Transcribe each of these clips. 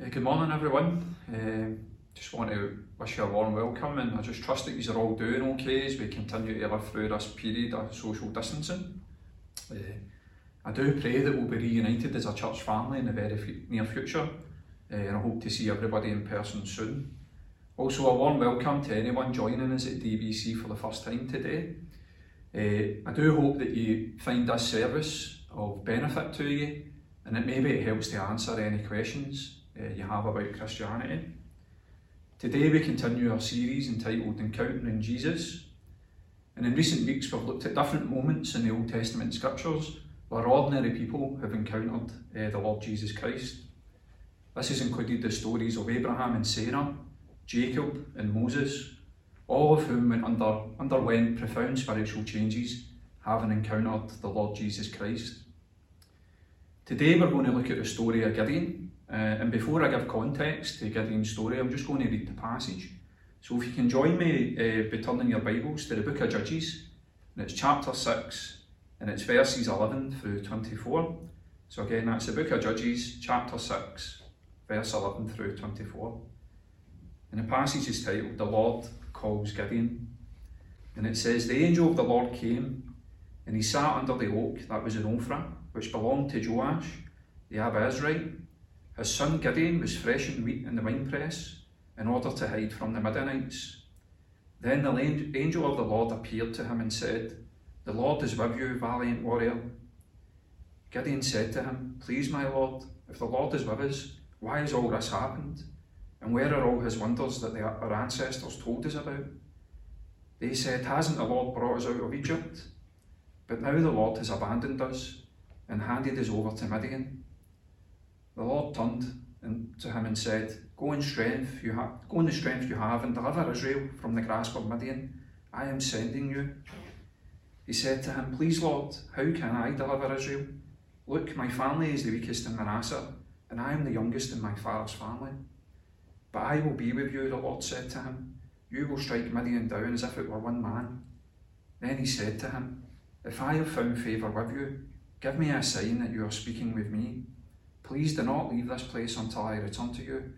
Uh, good morning, everyone. Uh, just want to wish you a warm welcome, and I just trust that you are all doing okay as we continue to live through this period of social distancing. Uh, I do pray that we'll be reunited as a church family in the very near future, uh, and I hope to see everybody in person soon. Also, a warm welcome to anyone joining us at DBC for the first time today. Uh, I do hope that you find this service of benefit to you and that maybe it helps to answer any questions uh, you have about Christianity. Today we continue our series entitled Encountering Jesus. And in recent weeks we've looked at different moments in the Old Testament scriptures where ordinary people have encountered uh, the Lord Jesus Christ. This has included the stories of Abraham and Sarah, Jacob and Moses, all of whom went under, underwent profound spiritual changes having encountered the Lord Jesus Christ. Today we're going to look at the story of Gideon, uh, and before I give context to Gideon's story, I'm just going to read the passage. So if you can join me uh, by turning your Bibles to the book of Judges, and it's chapter 6, and it's verses 11 through 24. So again, that's the book of Judges, chapter 6, verse 11 through 24. And the passage is titled, The Lord Calls Gideon. And it says, The angel of the Lord came, and he sat under the oak that was in Ophrah, which belonged to Joash, the Abiezrite. His son Gideon was threshing wheat in the winepress in order to hide from the Midianites. Then the angel of the Lord appeared to him and said, The Lord is with you, valiant warrior. Gideon said to him, Please, my Lord, if the Lord is with us, why has all this happened? And where are all his wonders that our ancestors told us about? They said, Hasn't the Lord brought us out of Egypt? But now the Lord has abandoned us and handed us over to Midian. The Lord turned to him and said, Go in strength you have go in the strength you have and deliver Israel from the grasp of Midian. I am sending you. He said to him, Please, Lord, how can I deliver Israel? Look, my family is the weakest in Manasseh, and I am the youngest in my father's family. But I will be with you, the Lord said to him. You will strike Midian down as if it were one man. Then he said to him, If I have found favour with you, Give me a sign that you are speaking with me. Please do not leave this place until I return to you.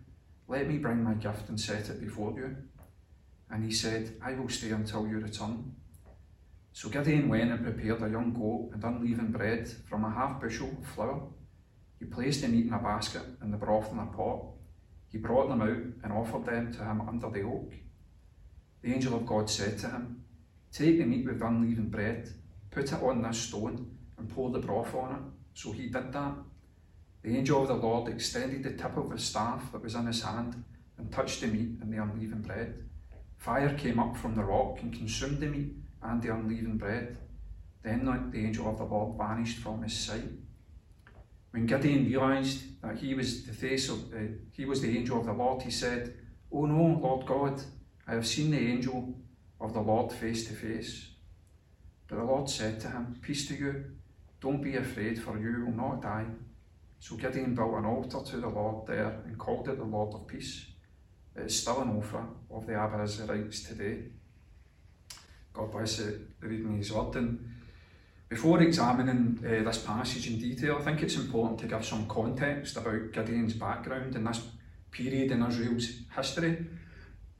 Let me bring my gift and set it before you. And he said, I will stay until you return. So Gideon went and prepared a young goat and unleavened bread from a half bushel of flour. He placed the meat in a basket and the broth in a pot. He brought them out and offered them to him under the oak. The angel of God said to him, Take the meat with unleavened bread, put it on this stone, and pour the broth on it. So he did that. The angel of the Lord extended the tip of his staff that was in his hand and touched the meat and the unleavened bread. Fire came up from the rock and consumed the meat and the unleavened bread. Then the angel of the Lord vanished from his sight. When Gideon realized that he was the face of uh, he was the angel of the Lord, he said, "Oh no, Lord God, I have seen the angel of the Lord face to face." But the Lord said to him, "Peace to you. Don't be afraid, for you will not die. So Gideon built an altar to the Lord there and called it the Lord of Peace. It is still an Ophrah of the Abiezrites today. God bless it, reading his word. And before examining uh, this passage in detail, I think it's important to give some context about Gideon's background in this period in Israel's history.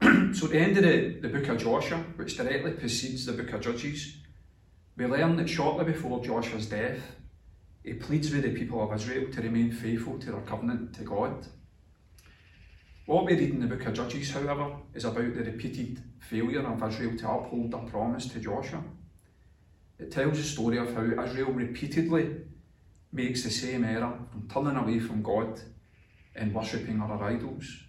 so at the end of the, the book of Joshua, which directly precedes the book of Judges, we learn that shortly before Joshua's death, he pleads with the people of Israel to remain faithful to their covenant to God. What we read in the book of Judges, however, is about the repeated failure of Israel to uphold their promise to Joshua. It tells the story of how Israel repeatedly makes the same error from turning away from God and worshipping other idols.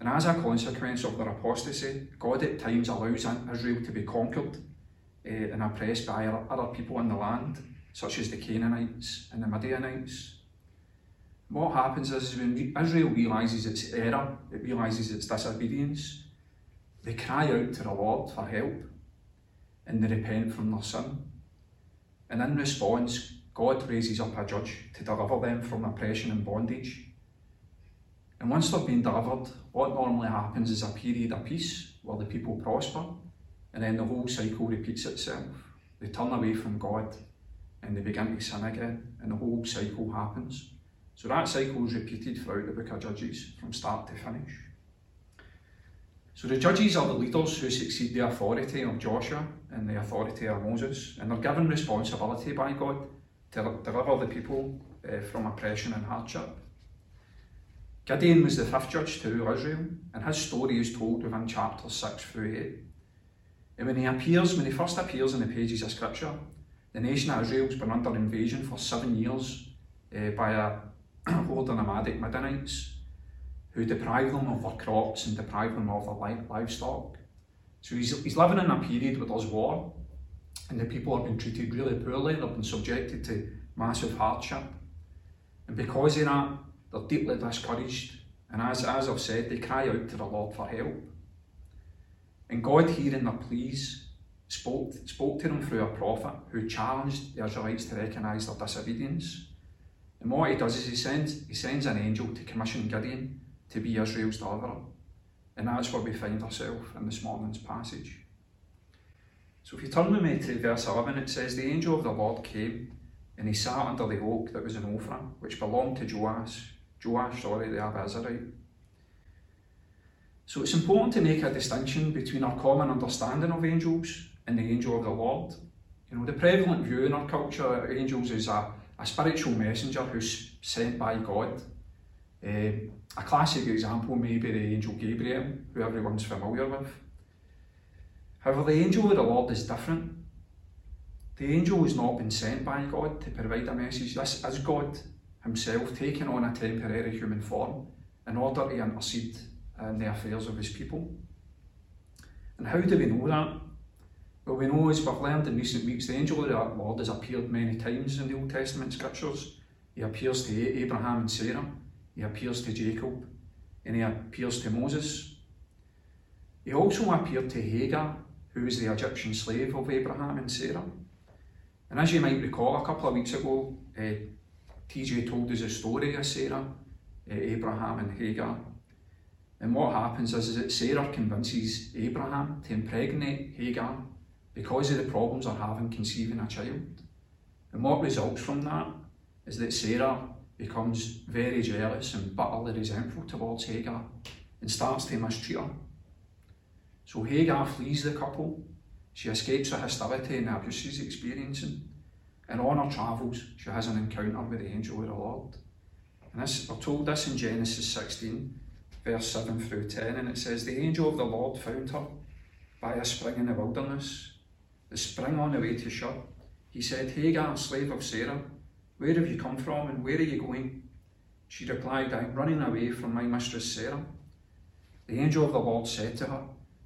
And as a consequence of their apostasy, God at times allows Israel to be conquered uh, and oppressed by other people in the land, such as the Canaanites and the Midianites. What happens is when Israel realises its error, it realises its disobedience, they cry out to the Lord for help and they repent from their sin. And in response, God raises up a judge to deliver them from oppression and bondage. And once they've been delivered, what normally happens is a period of peace where the people prosper and then the whole cycle repeats itself. They turn away from God and they begin to sin again, and the whole cycle happens. So that cycle is repeated throughout the book of Judges from start to finish. So the judges are the leaders who succeed the authority of Joshua and the authority of Moses, and they're given responsibility by God to deliver the people uh, from oppression and hardship. Gideon was the fifth judge to rule Israel, and his story is told within chapters 6 through 8. And when he appears, when he first appears in the pages of Scripture, the nation of Israel's been under invasion for seven years uh, by a horde of nomadic Midianites who deprive them of their crops and deprive them of their livestock. So he's, he's living in a period where there's war, and the people have been treated really poorly, they've been subjected to massive hardship. And because of that, they're deeply discouraged, and as, as I've said, they cry out to the Lord for help. And God, hearing their pleas, spoke, spoke to them through a prophet who challenged the Israelites to recognise their disobedience. And what he does is he sends, he sends an angel to commission Gideon to be Israel's deliverer. And that's where we find ourselves in this morning's passage. So if you turn with me to verse 11, it says, The angel of the Lord came, and he sat under the oak that was in Ophrah, which belonged to Joash, Joash, sorry, the Abiezrite. So it's important to make a distinction between our common understanding of angels the angel of the Lord. You know, the prevalent view in our culture angels is a, a spiritual messenger who's sent by God. Uh, a classic example may be the angel Gabriel, who everyone's familiar with. However, the angel of the Lord is different. The angel has not been sent by God to provide a message. This is God himself taking on a temporary human form in order to intercede in the affairs of his people. And how do we know that? Well, we know as we've learned in recent weeks, the angel of the Lord has appeared many times in the Old Testament scriptures. He appears to Abraham and Sarah, he appears to Jacob, and he appears to Moses. He also appeared to Hagar, who was the Egyptian slave of Abraham and Sarah. And as you might recall, a couple of weeks ago, uh, TJ told us a story of Sarah, uh, Abraham, and Hagar. And what happens is, is that Sarah convinces Abraham to impregnate Hagar because of the problems they're having conceiving a child. And what results from that is that Sarah becomes very jealous and bitterly resentful towards Hagar and starts to mistreat her. So Hagar flees the couple, she escapes the hostility and abuse she's experiencing, and on her travels she has an encounter with the angel of the Lord. And this, we're told this in Genesis 16, verse 7 through 10, and it says, The angel of the Lord found her by a spring in the wilderness, the spring on the way to Shur. He said, Hagar, slave of Sarah, where have you come from and where are you going? She replied, I'm running away from my mistress Sarah. The angel of the Lord said to her,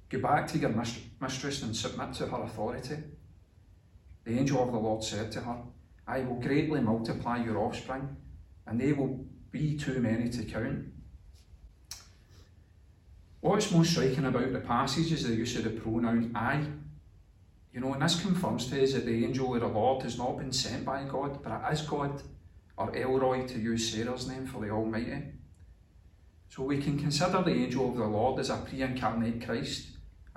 Go back to your mistress and submit to her authority. The angel of the Lord said to her, I will greatly multiply your offspring, and they will be too many to count. What's most striking about the passage is the use of the pronoun I. You know, and this confirms to us that the angel of the Lord has not been sent by God, but it is God, or El Roi to use Sarah's name for the Almighty. So we can consider the angel of the Lord as a pre incarnate Christ,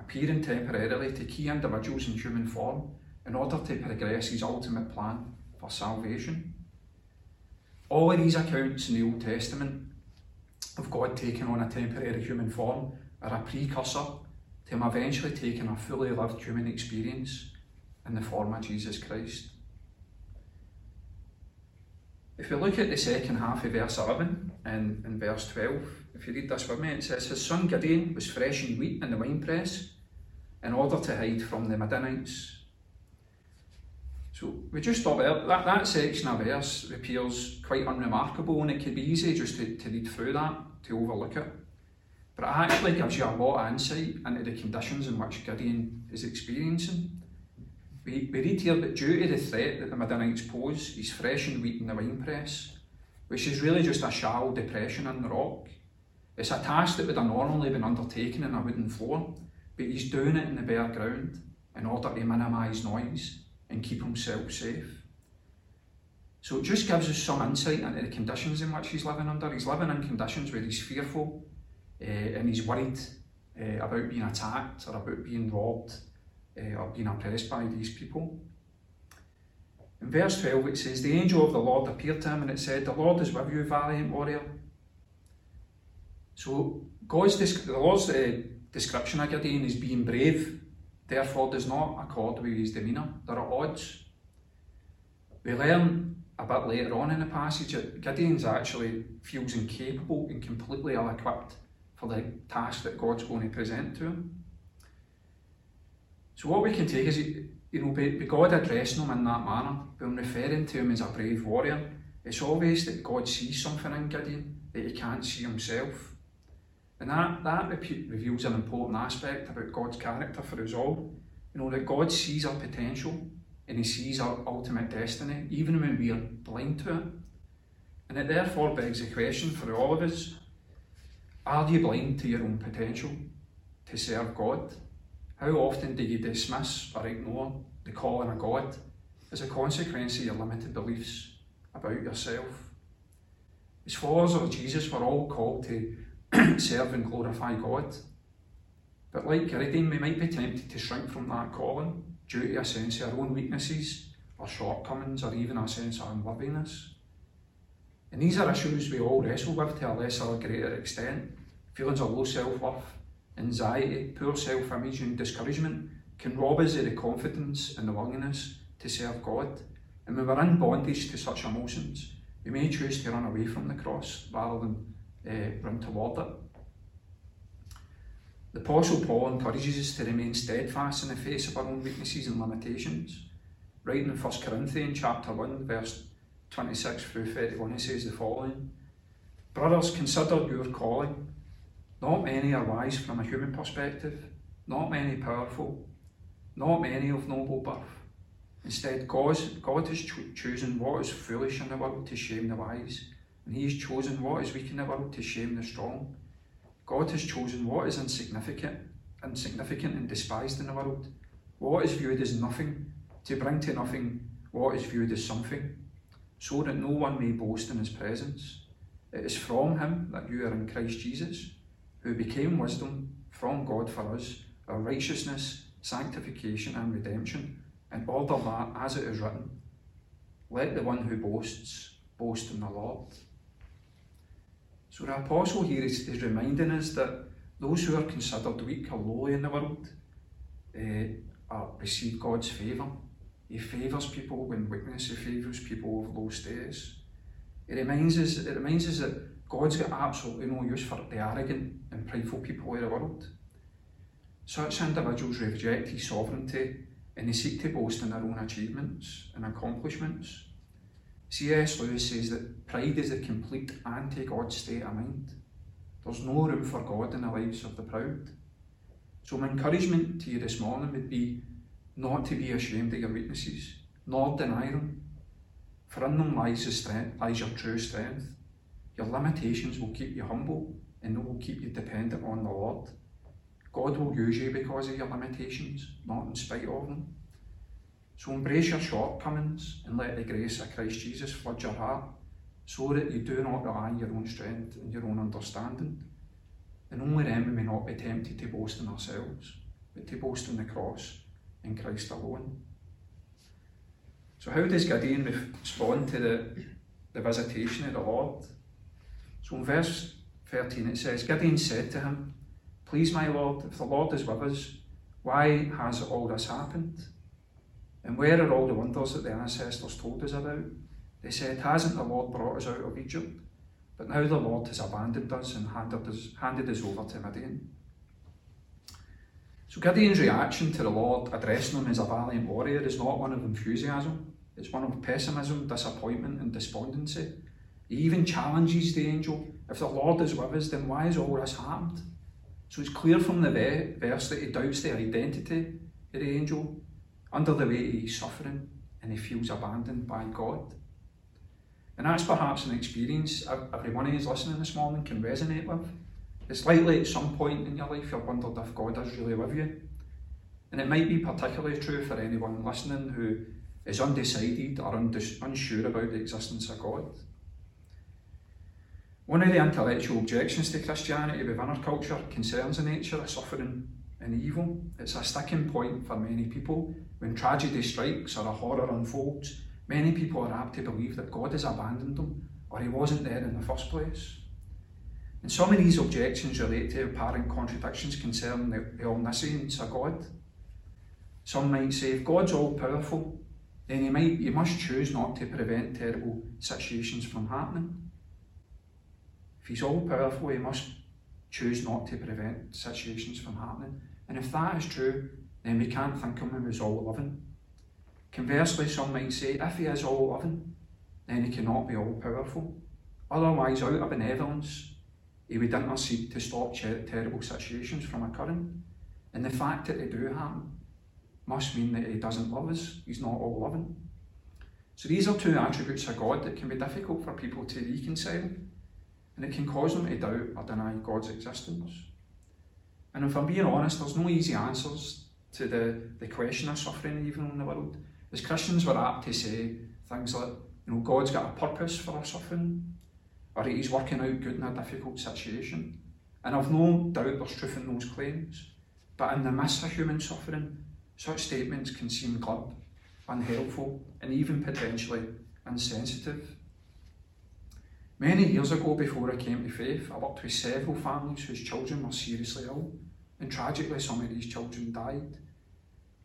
appearing temporarily to key individuals in human form in order to progress his ultimate plan for salvation. All of these accounts in the Old Testament of God taking on a temporary human form are a precursor to him eventually taking a fully lived human experience in the form of Jesus Christ. If you look at the second half of verse 11 and, verse 12, if you read this with me, it says, His son Gideon was threshing wheat in the winepress in order to hide from the Midianites. So we just thought that, that section of verse appears quite unremarkable and it could be easy just to, to read through that, to overlook it. But it actually gives you a lot of insight into the conditions in which Gideon is experiencing. We, we read here that due to the threat that the Midianites pose, he's threshing wheat in the winepress, which is really just a shallow depression in the rock. It's a task that would have normally been undertaken in a wooden floor, but he's doing it in the bare ground in order to minimise noise and keep himself safe. So it just gives us some insight into the conditions in which he's living under. He's living in conditions where he's fearful, uh, and he's worried uh, about being attacked or about being robbed uh, or being oppressed by these people. In verse 12 it says, The angel of the Lord appeared to him and it said, The Lord is with you, valiant warrior. So God's the Lord's uh, description of Gideon is being brave, therefore does not accord with his demeanour. There are odds. We learn a bit later on in the passage that Gideon's actually feels incapable and completely ill equipped for the task that God's going to present to him. So what we can take is, you know, by, God addressing him in that manner, by referring to him as a brave warrior, it's obvious that God sees something in Gideon that he can't see himself. And that, that reveals an important aspect about God's character for us all. You know, that God sees our potential and he sees our ultimate destiny, even when we are blind to it. And it therefore begs the question for all of us are you blind to your own potential to serve God? How often do you dismiss or ignore the calling of God as a consequence of your limited beliefs about yourself? As followers of Jesus, we're all called to serve and glorify God. But like Gideon, we might be tempted to shrink from that calling due to a sense of our own weaknesses or shortcomings or even a sense of unworthiness. And these are issues we all wrestle with to a lesser or greater extent. Feelings of low self worth, anxiety, poor self image, and discouragement can rob us of the confidence and the willingness to serve God. And when we're in bondage to such emotions, we may choose to run away from the cross rather than uh, run toward it. The Apostle Paul encourages us to remain steadfast in the face of our own weaknesses and limitations. Writing in 1 Corinthians chapter 1, verse 26 through 31, he says the following Brothers, consider your calling. Not many are wise from a human perspective, not many powerful, not many of noble birth. Instead, God, God has cho- chosen what is foolish in the world to shame the wise, and He has chosen what is weak in the world to shame the strong. God has chosen what is insignificant, insignificant and despised in the world, what is viewed as nothing, to bring to nothing what is viewed as something, so that no one may boast in his presence. It is from him that you are in Christ Jesus, who became wisdom from God for us, our righteousness, sanctification, and redemption, in order that, as it is written, let the one who boasts boast in the Lord. So the apostle here is, is reminding us that those who are considered weak or lowly in the world uh, are, receive God's favour. He favours people when weakness, he favours people of low status. It reminds us, it reminds us that God's got absolutely no use for the arrogant and prideful people of the world. Such individuals reject his sovereignty and they seek to boast in their own achievements and accomplishments. C.S. Lewis says that pride is the complete anti God state of mind. There's no room for God in the lives of the proud. So, my encouragement to you this morning would be not to be ashamed of your weaknesses, nor deny them. For in them lies, the strength, lies your true strength. Your limitations will keep you humble and they will keep you dependent on the Lord. God will use you because of your limitations, not in spite of them. So embrace your shortcomings and let the grace of Christ Jesus flood your heart so that you do not rely on your own strength and your own understanding. And only then we may not be tempted to boast in ourselves, but to boast in the cross in Christ alone. So how does Gideon respond to the, the visitation of the Lord? So in verse 13 it says, Gideon said to him, Please, my Lord, if the Lord is with us, why has all this happened? And where are all the wonders that the ancestors told us about? They said, Hasn't the Lord brought us out of Egypt? But now the Lord has abandoned us and handed us, handed us over to Midian. So Gideon's reaction to the Lord addressing him as a valiant warrior is not one of enthusiasm, it's one of pessimism, disappointment, and despondency. He even challenges the angel if the Lord is with us, then why has all this happened? So it's clear from the verse that he doubts the identity of the angel under the weight of his suffering and he feels abandoned by God. And that's perhaps an experience every one of you listening this morning can resonate with. It's likely at some point in your life you've wondered if God is really with you. And it might be particularly true for anyone listening who is undecided or unsure about the existence of God. One of the intellectual objections to Christianity within our culture concerns the nature of suffering and evil. It's a sticking point for many people when tragedy strikes or a horror unfolds. Many people are apt to believe that God has abandoned them or he wasn't there in the first place. And some of these objections relate to apparent contradictions concerning the, the omniscience of God. Some might say if God's all powerful, then he might he must choose not to prevent terrible situations from happening. If he's all powerful, he must choose not to prevent situations from happening. And if that is true, then we can't think of him as all loving. Conversely, some might say if he is all loving, then he cannot be all powerful. Otherwise, out of benevolence, he would intercede to stop terrible situations from occurring. And the fact that they do happen must mean that he doesn't love us. He's not all loving. So these are two attributes of God that can be difficult for people to reconcile, and it can cause them to doubt or deny God's existence. And if I'm being honest, there's no easy answers to the, the question of suffering even in the world. As Christians, we're apt to say things like, you know, God's got a purpose for our suffering, or He's working out good in a difficult situation. And I've no doubt there's truth in those claims. But in the midst of human suffering, such statements can seem glib, unhelpful, and even potentially insensitive. Many years ago, before I came to faith, I worked with several families whose children were seriously ill, and tragically, some of these children died.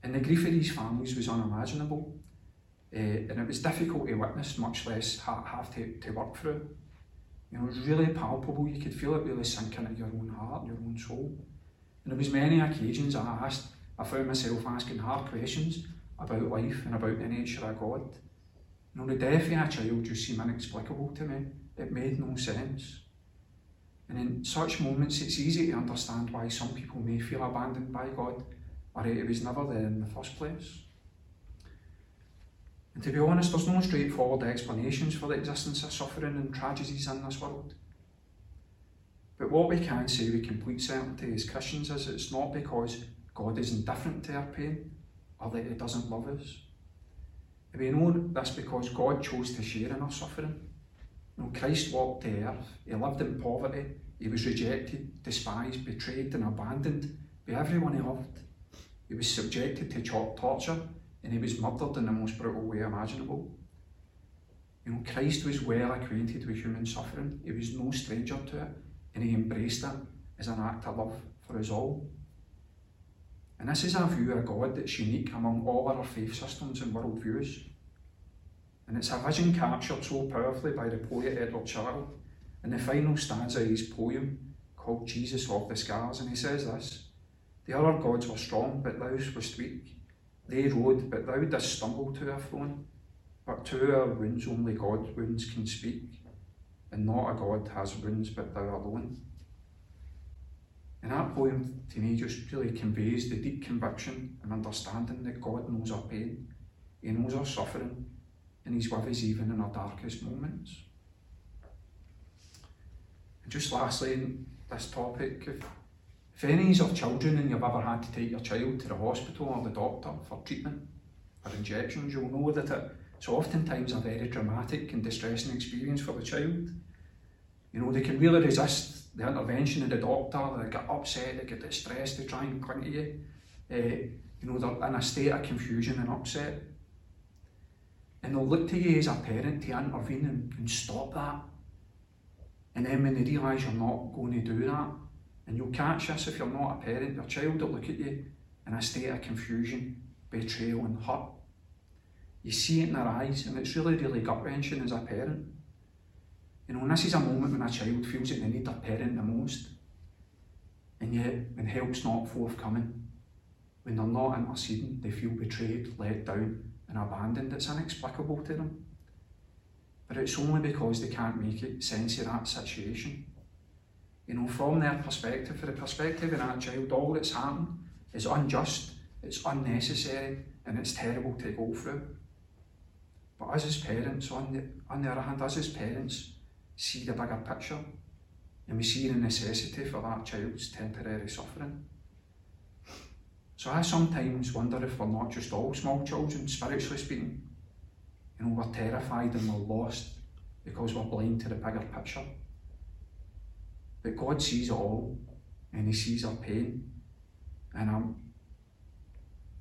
And the grief of these families was unimaginable, uh, and it was difficult to witness, much less have to, to work through. You know, it was really palpable. You could feel it really sink into your own heart, your own soul. And there was many occasions I asked I found myself asking hard questions about life and about the nature of God. You know, the death of a child just seemed inexplicable to me. It made no sense. And in such moments, it's easy to understand why some people may feel abandoned by God, or it was never there in the first place. And to be honest, there's no straightforward explanations for the existence of suffering and tragedies in this world. But what we can say with complete certainty as Christians is it's not because God is indifferent to our pain or that He doesn't love us. We know this because God chose to share in our suffering. Know, Christ walked the earth, He lived in poverty, He was rejected, despised, betrayed, and abandoned by everyone He loved. He was subjected to torture and He was murdered in the most brutal way imaginable. You know, Christ was well acquainted with human suffering, He was no stranger to it, and He embraced it as an act of love for us all. And this is a view of God that's unique among all other faith systems and worldviews. And it's a vision captured so powerfully by the poet Edward Shillito in the final stanza of his poem called Jesus of the Scars. And he says this The other gods were strong, but thou wast weak. They rode, but thou didst stumble to our throne. But to our wounds only God's wounds can speak, and not a God has wounds but thou alone. And that poem to me just really conveys the deep conviction and understanding that God knows our pain, He knows our suffering, and He's with us even in our darkest moments. And just lastly, in this topic, if, if any of your children and you've ever had to take your child to the hospital or the doctor for treatment or injections, you'll know that it's oftentimes a very dramatic and distressing experience for the child. You know, they can really resist the intervention of the doctor, they get upset, they get distressed, they try and cling to you. Uh, you know, they're in a state of confusion and upset. And they'll look to you as a parent to intervene and, and stop that. And then when they realise you're not going to do that, and you'll catch this if you're not a parent, your child will look at you in a state of confusion, betrayal, and hurt. You see it in their eyes, and it's really, really gut wrenching as a parent. You know, and this is a moment when a child feels that they need their parent the most. And yet, when help's not forthcoming, when they're not interceding, they feel betrayed, let down, and abandoned. It's inexplicable to them. But it's only because they can't make sense of that situation. You know, from their perspective, for the perspective of that child, all that's happened is unjust, it's unnecessary, and it's terrible to go through. But us as parents, on the, on the other hand, us as parents, see the bigger picture and we see the necessity for that child's temporary suffering. So I sometimes wonder if we're not just all small children, spiritually speaking. You know, we're terrified and we're lost because we're blind to the bigger picture. But God sees it all and He sees our pain. And I'm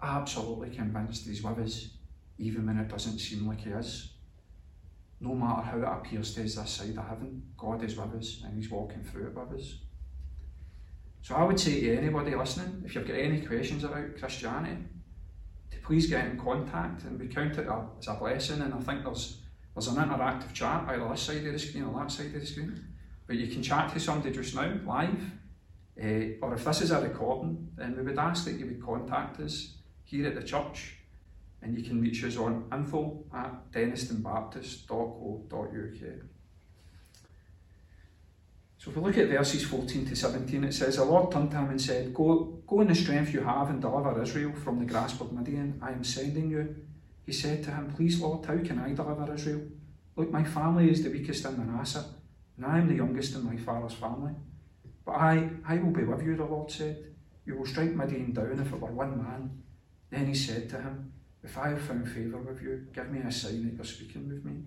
absolutely convinced He's with us even when it doesn't seem like He is. No matter how it appears to us this side of heaven, God is with us and He's walking through it with us. So I would say to anybody listening, if you've got any questions about Christianity, to please get in contact and we count it as a blessing. And I think there's there's an interactive chat either this side of the screen or that side of the screen. But you can chat to somebody just now, live. Uh, or if this is a recording, then we would ask that you would contact us here at the church and you can reach us on info at dennistounbaptist.co.uk. So if we look at verses 14 to 17, it says, The Lord turned to him and said, Go, go in the strength you have and deliver Israel from the grasp of Midian. I am sending you. He said to him, Please, Lord, how can I deliver Israel? Look, my family is the weakest in Manasseh, and I am the youngest in my father's family. But I, I will be with you, the Lord said. You will strike Midian down if it were one man. Then he said to him, If I have found favour with you, give me a sign that you're speaking with me.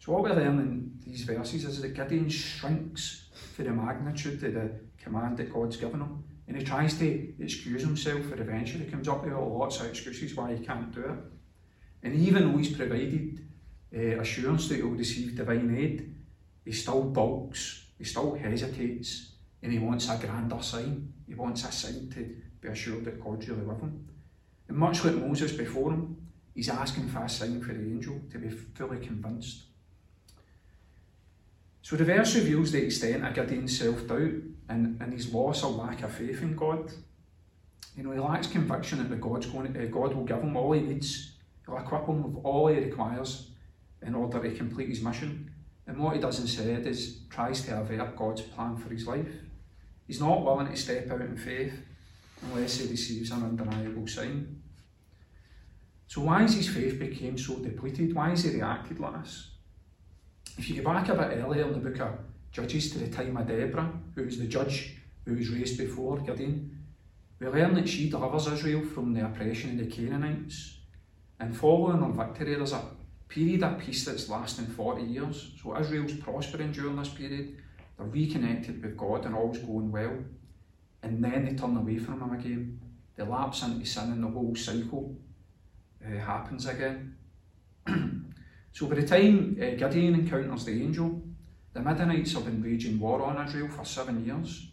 So what we learn in these verses is that Gideon shrinks for the magnitude of the command that God's given him. And he tries to excuse himself, but eventually comes up with lots of excuses why he can't do it. And even though he's provided uh, assurance that he'll receive divine aid, he still balks, he still hesitates, and he wants a grander sign. He wants a sign to be assured that God's really with him. And much like Moses before him, he's asking for a sign for the angel to be fully convinced. So the verse reveals the extent of Gideon's self-doubt and, and his loss or lack of faith in God. You know, he lacks conviction that the God's going uh, God will give him all he needs. He'll equip him with all he requires in order to complete his mission. And what he does instead is tries to avert God's plan for his life. He's not willing to step out in faith unless he receives an undeniable sign. So why has his faith become so depleted? Why has he reacted like this? If you go back a bit earlier in the book of Judges to the time of Deborah, who was the judge who was raised before Gideon, we learn that she delivers Israel from the oppression of the Canaanites. And following her victory, there's a period of peace that's lasting 40 years. So Israel's prospering during this period. They're reconnected with God and all's going well. And then they turn away from Him again. They lapse into sin and the whole cycle uh, happens again. So by the time uh, Gideon encounters the angel, the Midianites have been waging war on Israel for seven years.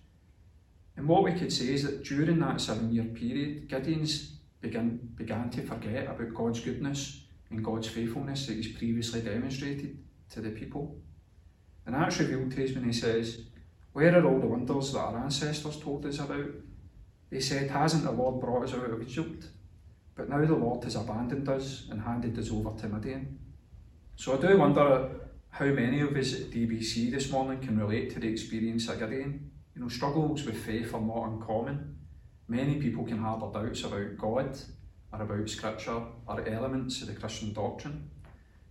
And what we could say is that during that seven year period, Gideon's began, began to forget about God's goodness and God's faithfulness that he's previously demonstrated to the people. And that's revealed to us when he says, Where are all the wonders that our ancestors told us about? They said, Hasn't the Lord brought us out of Egypt? But now the Lord has abandoned us and handed us over to Midian. So I do wonder how many of us at DBC this morning can relate to the experience of Gideon. You know, struggles with faith are not uncommon. Many people can harbour doubts about God or about Scripture or elements of the Christian doctrine.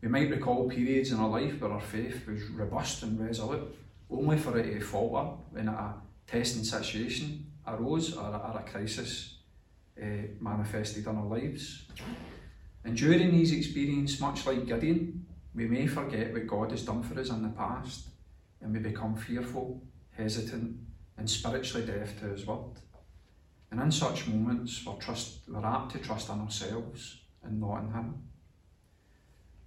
We might recall periods in our life where our faith was robust and resolute, only for it to falter when a testing situation arose or, or a crisis uh, manifested in our lives. And during these experiences, much like Gideon, we may forget what God has done for us in the past and we become fearful, hesitant, and spiritually deaf to His word. And in such moments, we're, trust, we're apt to trust in ourselves and not in Him.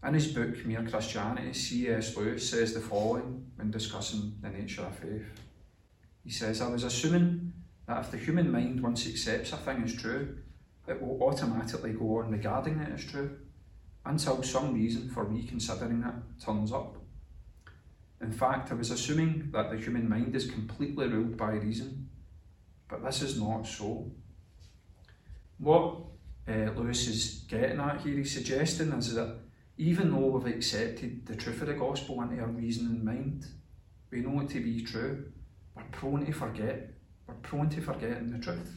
In his book, Mere Christianity, C.S. Lewis says the following when discussing the nature of faith. He says, I was assuming that if the human mind once accepts a thing as true, it will automatically go on regarding it as true until some reason for reconsidering it turns up. In fact, I was assuming that the human mind is completely ruled by reason, but this is not so. What uh, Lewis is getting at here, he's suggesting is that even though we've accepted the truth of the gospel into our reasoning mind, we know it to be true, we're prone to forget. We're prone to forgetting the truth.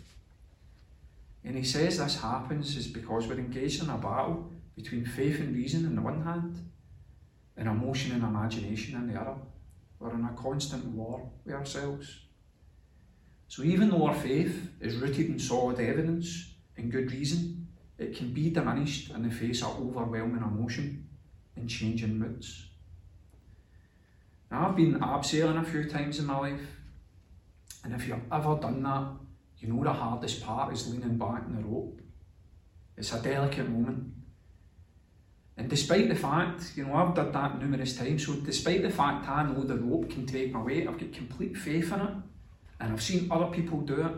And he says this happens is because we're engaged in a battle between faith and reason on the one hand, and emotion and imagination on the other. We're in a constant war with ourselves. So even though our faith is rooted in solid evidence and good reason, it can be diminished in the face of overwhelming emotion and changing moods. Now I've been abseiling a few times in my life, and if you've ever done that, you know the hardest part is leaning back in the rope. It's a delicate moment And despite the fact, you know, I've done that numerous times, so despite the fact I know the rope can take my weight, I've got complete faith in it, and I've seen other people do it.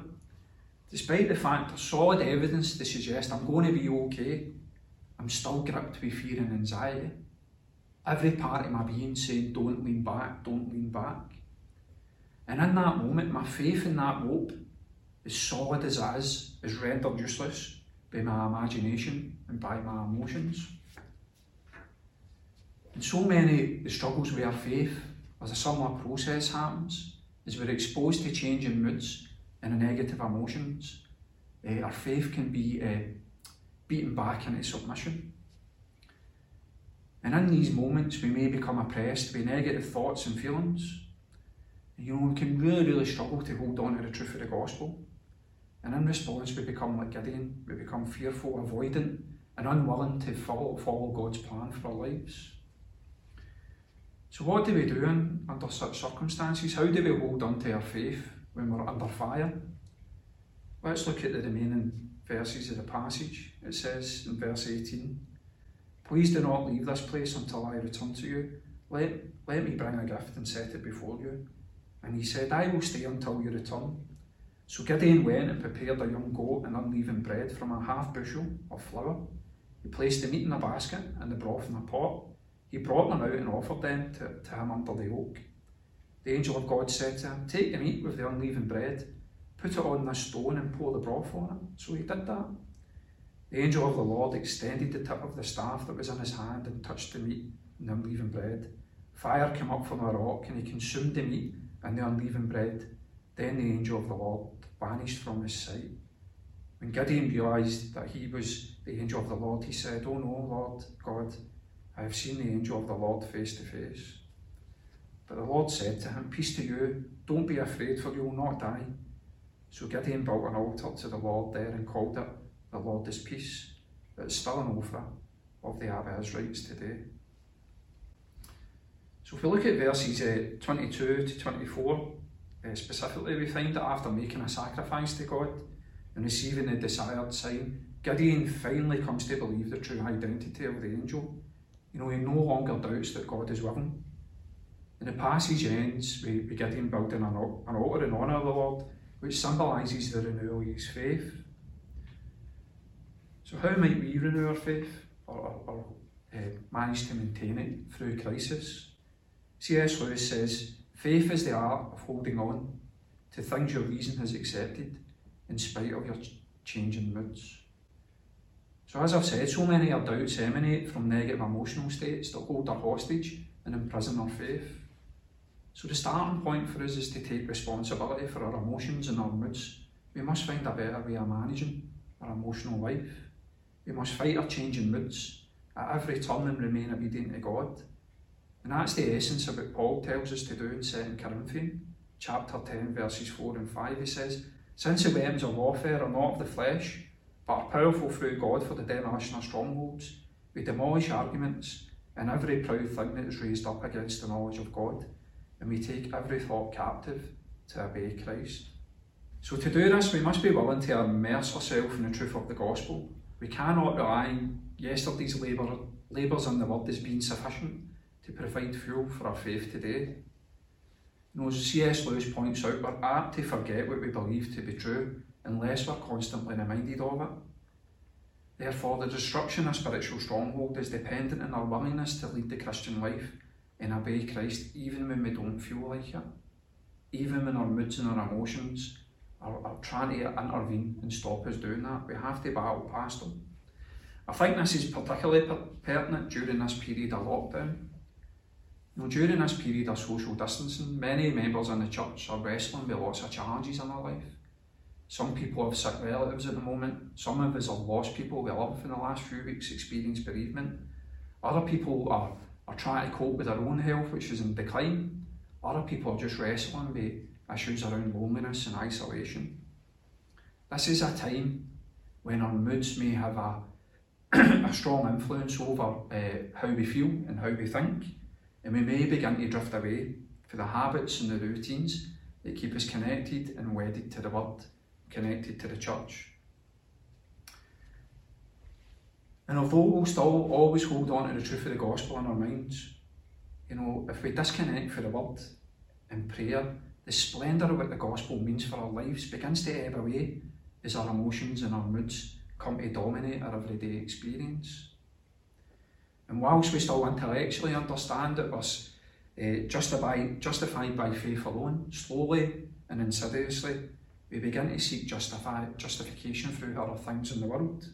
Despite the fact there's solid evidence to suggest I'm going to be okay, I'm still gripped with fear and anxiety. Every part of my being saying, don't lean back, don't lean back. And in that moment, my faith in that rope, as solid as it is, is rendered useless by my imagination and by my emotions. And so many the struggles with our faith, as a similar process happens, as we're exposed to changing moods and negative emotions, uh, our faith can be uh, beaten back into submission. And in these moments, we may become oppressed by negative thoughts and feelings. You know, we can really, really struggle to hold on to the truth of the gospel. And in response, we become like Gideon. We become fearful, avoidant, and unwilling to follow, follow God's plan for our lives. So, what do we do in, under such circumstances? How do we hold on to our faith when we're under fire? Let's look er at the remaining verses of the passage. It says in verse 18 Please do not leave this place until I return to you. Let, let me bring a gift and set it before you. And he said, I will stay until you return. So Gideon went and prepared a young goat and unleavened bread from a half bushel of flour. He placed the meat in a basket and the broth in a pot. He brought them out and offered them to, to him under the oak. The angel of God said to him, Take the meat with the unleavened bread, put it on this stone and pour the broth on it. So he did that. The angel of the Lord extended the tip of the staff that was in his hand and touched the meat and the unleavened bread. Fire came up from the rock and he consumed the meat and the unleavened bread. Then the angel of the Lord vanished from his sight. When Gideon realised that he was the angel of the Lord, he said, Oh no, Lord God, I have seen the angel of the Lord face to face. But the Lord said to him, Peace to you, don't be afraid, for you will not die. So Gideon built an altar to the Lord there and called it the Lord is peace, it's still an Ophrah of the Abiezrites today. So if we look at verses uh, 22 to 24, uh, specifically, we find that after making a sacrifice to God and receiving the desired sign, Gideon finally comes to believe the true identity of the angel. You know, he no longer doubts that God is with him. And the passage ends with, with Gideon building an, an altar in honour of the Lord, which symbolises the renewal of his faith. So, how might we renew our faith or, or, or uh, manage to maintain it through crisis? C.S. Lewis says, Faith is the art of holding on to things your reason has accepted in spite of your changing moods. So, as I've said, so many doubts emanate from negative emotional states that hold our hostage and imprison our faith. So, the starting point for us is to take responsibility for our emotions and our moods. We must find a better way of managing our emotional life. We must fight our changing moods at every turn and remain obedient to God. And that's the essence of what Paul tells us to do in 2 Corinthians chapter 10, verses 4 and 5. He says, Since the weapons of warfare are not of the flesh, are powerful through God for the demolition of strongholds, we demolish arguments and every proud thing that is raised up against the knowledge of God, and we take every thought captive to obey Christ. So to do this, we must be willing to immerse ourselves in the truth of the gospel. We cannot rely on yesterday's labour, labours in the word as being sufficient to provide fuel for our faith today. You know, as C.S. Lewis points out, we're apt to forget what we believe to be true unless we're constantly reminded of it. Therefore, the destruction of spiritual stronghold is dependent on our willingness to lead the Christian life and obey Christ even when we don't feel like it, even when our moods and our emotions are, are trying to intervene and stop us doing that. We have to battle past them. I think this is particularly pertinent during this period of lockdown. Know, during this period of social distancing, many members in the church are wrestling with lots of challenges in their life. Some people have sick relatives at the moment. Some of us have lost people we love in the last few weeks, experienced bereavement. Other people are, are trying to cope with their own health, which is in decline. Other people are just wrestling with issues around loneliness and isolation. This is a time when our moods may have a, a strong influence over uh, how we feel and how we think, and we may begin to drift away for the habits and the routines that keep us connected and wedded to the Word, connected to the church. And although we'll still always hold on to the truth of the gospel in our minds, you know, if we disconnect from the word and prayer, the splendour of what the gospel means for our lives begins to ebb away as our emotions and our moods come to dominate our everyday experience. And whilst we still intellectually understand that we're uh, justified, justified by faith alone, slowly and insidiously, we begin to seek justify, justification through other things in the world.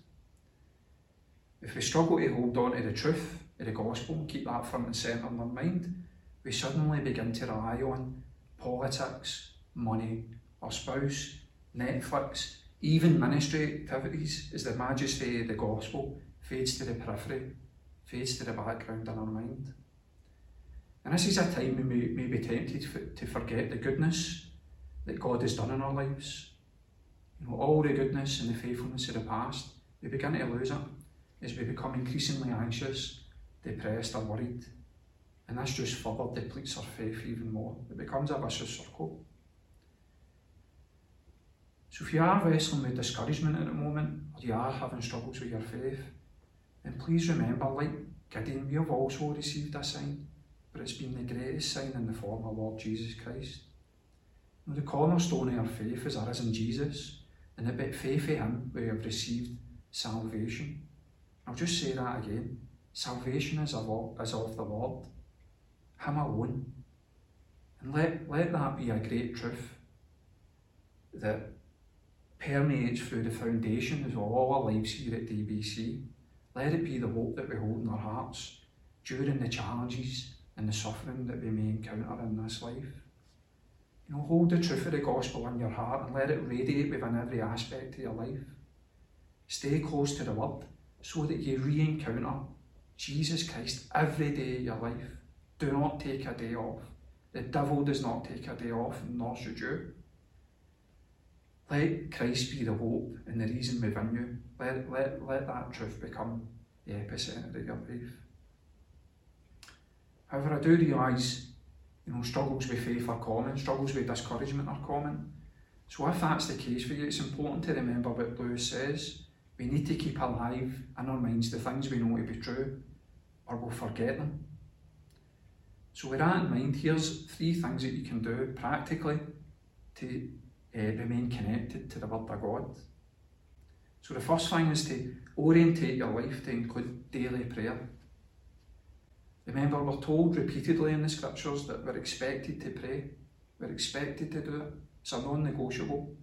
If we struggle to hold on to the truth of the gospel and keep that front and centre in our mind, we suddenly begin to rely on politics, money, our spouse, Netflix, even ministry activities as the majesty of the gospel fades to the periphery, fades to the background in our mind. And this is a time we may, may be tempted to forget the goodness that God has done in our lives. You know, all the goodness and the faithfulness of the past, we begin to lose it as we become increasingly anxious, depressed, or worried. And this just further depletes our faith even more. It becomes a vicious circle. So if you are wrestling with discouragement at the moment, or you are having struggles with your faith, then please remember, like Gideon, we have also received a sign, but it's been the greatest sign in the form of Lord Jesus Christ. The cornerstone of our faith is our risen Jesus, and that bit faith in him we have received salvation. I'll just say that again. Salvation is of, is of the Lord, Him alone. And let, let that be a great truth that permeates through the foundations of all our lives here at DBC. Let it be the hope that we hold in our hearts during the challenges and the suffering that we may encounter in this life. You know, hold the truth of the gospel in your heart and let it radiate within every aspect of your life. Stay close to the word so that you re encounter Jesus Christ every day of your life. Do not take a day off. The devil does not take a day off, nor should you. Let Christ be the hope and the reason within you. Let, let, let that truth become the epicentre of your life. However, I do realise, you know, struggles with faith are common, struggles with discouragement are common. So if that's the case for you, it's important to remember what Lewis says. We need to keep alive in our minds the things we know to be true, or we'll forget them. So with that in mind, here's three things that you can do practically to uh, remain connected to the Word of God. So the first thing is to orientate your life to include daily prayer. Remember, we're told repeatedly in the scriptures that we're expected to pray. We're expected to do it. It's a non-negotiable.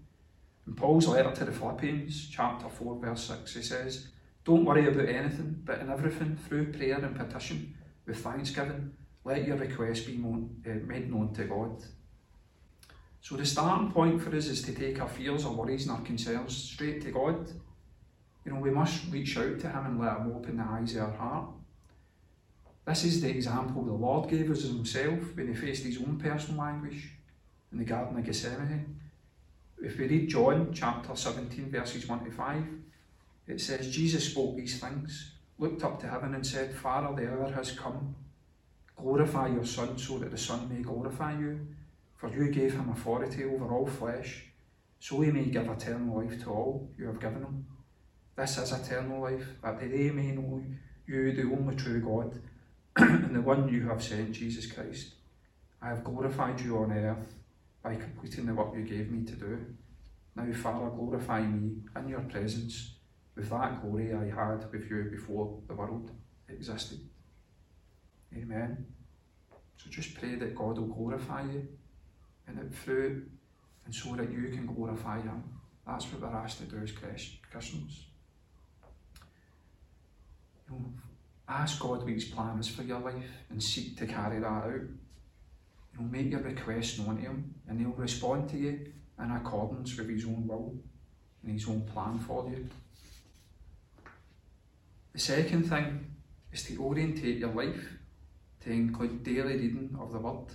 In Paul's letter to the Philippians, chapter 4, verse 6, he says, Don't worry about anything, but in everything, through prayer and petition, with thanksgiving, let your requests be uh, made known to God. So the starting point for us is to take our fears, our worries and our concerns straight to God. You know, we must reach out to Him and let Him open the eyes of our heart. This is the example the Lord gave us Himself when He faced His own personal anguish in the Garden of Gethsemane. If we read John chapter 17, verses 1 to 5, it says, Jesus spoke these things, looked up to heaven and said, Father, the hour has come. Glorify your Son so that the Son may glorify you for you gave him authority over all flesh, so he may give eternal life to all you have given him. This is eternal life, that they may know you, the only true God, and the one you have sent, Jesus Christ. I have glorified you on earth by completing the work you gave me to do. Now, Father, glorify me in your presence with that glory I had with you before the world existed. Amen. So just pray that God will glorify you and it through and so that you can glorify Him. That's what we're asked to do as Christians. You know, ask God what His plan is for your life and seek to carry that out. You know, make your request known to Him and He'll respond to you in accordance with His own will and His own plan for you. The second thing is to orientate your life to include daily reading of the Word.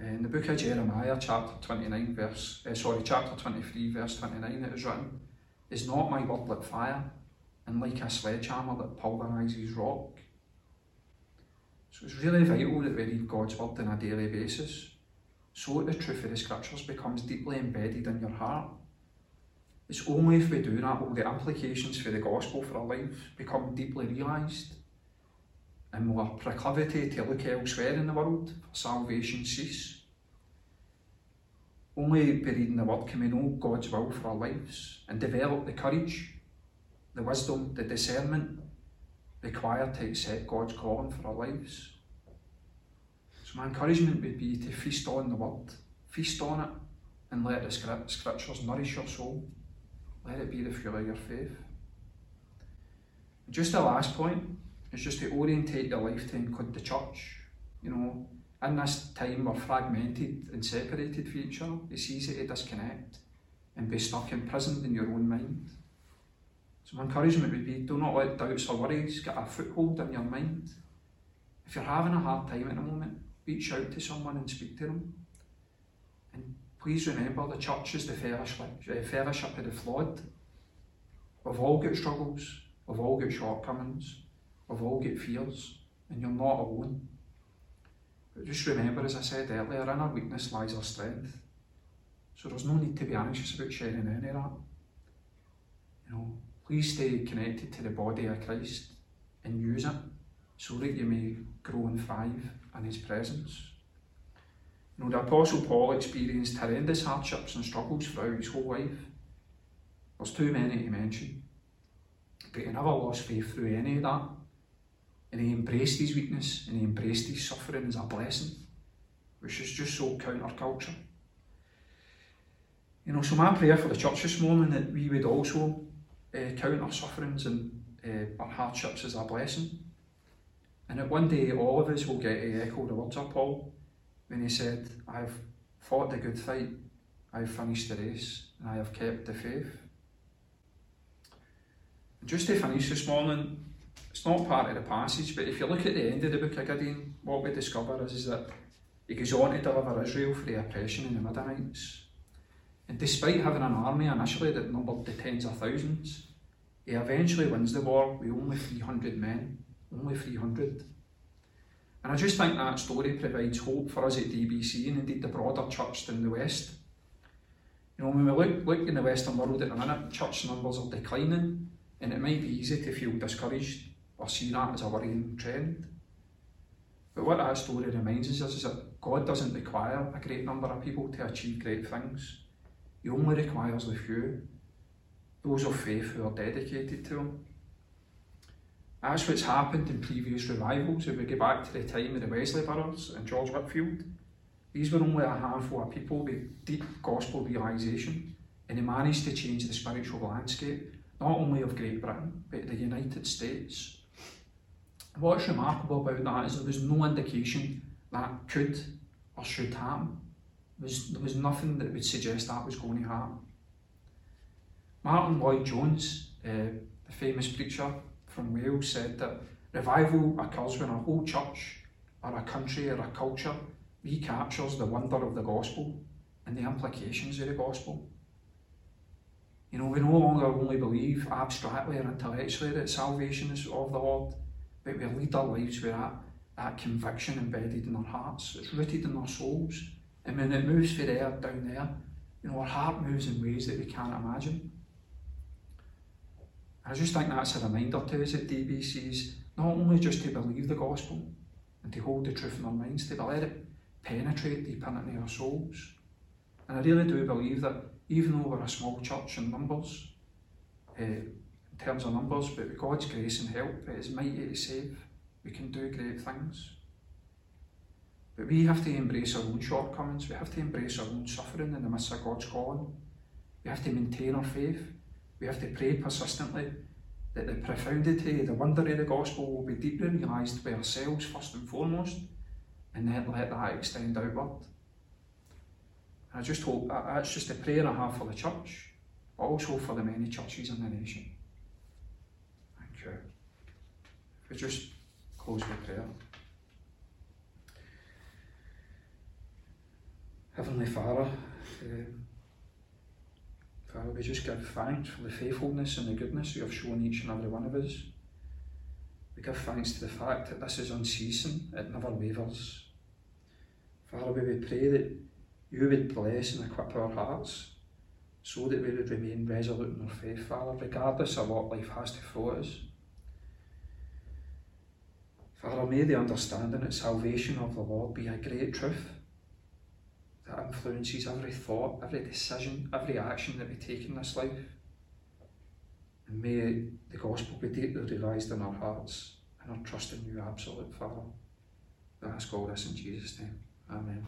In the book of Jeremiah, chapter 29, verse, uh, sorry, chapter 23, verse 29, it is written, Is not my word like fire, and like a sledgehammer that pulverises rock? So it's really vital that we read God's word on a daily basis, so that the truth of the scriptures becomes deeply embedded in your heart. It's only if we do that will the implications for the gospel for our lives become deeply realised and will our proclivity to look elsewhere in the world for salvation cease. Only by reading the Word can we know God's will for our lives and develop the courage, the wisdom, the discernment required to accept God's calling for our lives. So, my encouragement would be to feast on the Word, feast on it, and let the Scriptures nourish your soul. Let it be the fuel of your faith. Just the last point is just to orientate your life to include the church. You know, in this time we're fragmented and separated from each other, it's easy to disconnect and be stuck imprisoned in your own mind. So my encouragement would be do not let doubts or worries get a foothold in your mind. If you're having a hard time at the moment, reach out to someone and speak to them. And please remember the church is the fellowship, eh, fellowship of the flawed. We've all got struggles, we've all got shortcomings, we've all got fears, and you're not alone. But just remember, as I said earlier, in our weakness lies our strength. So there's no need to be anxious about sharing any of that. You know, please stay connected to the body of Christ and use it so that you may grow and thrive in His presence. You know, the Apostle Paul experienced horrendous hardships and struggles throughout his whole life. There's too many to mention. But he never lost faith through any of that. And he embraced his weakness and he embraced his suffering as a blessing, which is just so counterculture. You know, so my prayer for the church this morning that we would also uh, count our sufferings and uh, our hardships as a blessing. And that one day all of us will get to echo the words of Paul when he said, I have fought the good fight, I have finished the race, and I have kept the faith. Just to finish this morning, it's not part of the passage, but if you look at the end of the book of Gideon, what we discover is, is that he goes on to deliver Israel from the oppression in the Midianites. And despite having an army initially that numbered the tens of thousands, he eventually wins the war with only 300 men. Only 300. And I just think that story provides hope for us at DBC and indeed the broader church in the West. You know, when we look, look in the Western world at the minute, church numbers are declining, and it might be easy to feel discouraged or see that as a worrying trend. But what that story reminds us is that God doesn't require a great number of people to achieve great things. He only requires the few, those of faith who are dedicated to Him. That's what's happened in previous revivals. If we go back to the time of the Wesley Brothers and George Whitefield, these were only a handful of people with deep gospel realisation, and they managed to change the spiritual landscape, not only of Great Britain, but the United States. What's remarkable about that is there was no indication that could or should happen. Was, there was nothing that would suggest that was going to happen. Martyn Lloyd-Jones, uh, the famous preacher from Wales, said that revival occurs when a whole church, or a country, or a culture recaptures the wonder of the gospel and the implications of the gospel. You know, we no longer only believe abstractly or intellectually that salvation is of the Lord, but we lead our lives with that, that conviction embedded in our hearts. It's rooted in our souls. And when it moves from there down there, you know, our heart moves in ways that we can't imagine. I just think that's a reminder to us at DBCs, not only just to believe the gospel and to hold the truth in our minds, to let it penetrate deep into our souls. And I really do believe that even though we're a small church in numbers, uh, in terms of numbers, but with God's grace and help, it is mighty to save. We can do great things. But we have to embrace our own shortcomings, we have to embrace our own suffering in the midst of God's calling. We have to maintain our faith. We have to pray persistently that the profundity, the wonder of the gospel will be deeply realised by ourselves first and foremost, and then let that extend outward. And I just hope that that's just a prayer I have for the church, but also for the many churches in the nation. Thank you. We just close with prayer. Heavenly Father, uh, Father, we just give thanks for the faithfulness and the goodness you have shown each and every one of us. We give thanks to the fact that this is unceasing, it never wavers. Father, we would pray that you would bless and equip our hearts so that we would remain resolute in our faith, Father, regardless of what life has to throw at us. Father, may the understanding that salvation of the Lord be a great truth that influences every thought, every decision, every action that we take in this life. And may the gospel be deeply realised in our hearts and our trust in you, absolute Father. I ask all this in Jesus' name. Amen.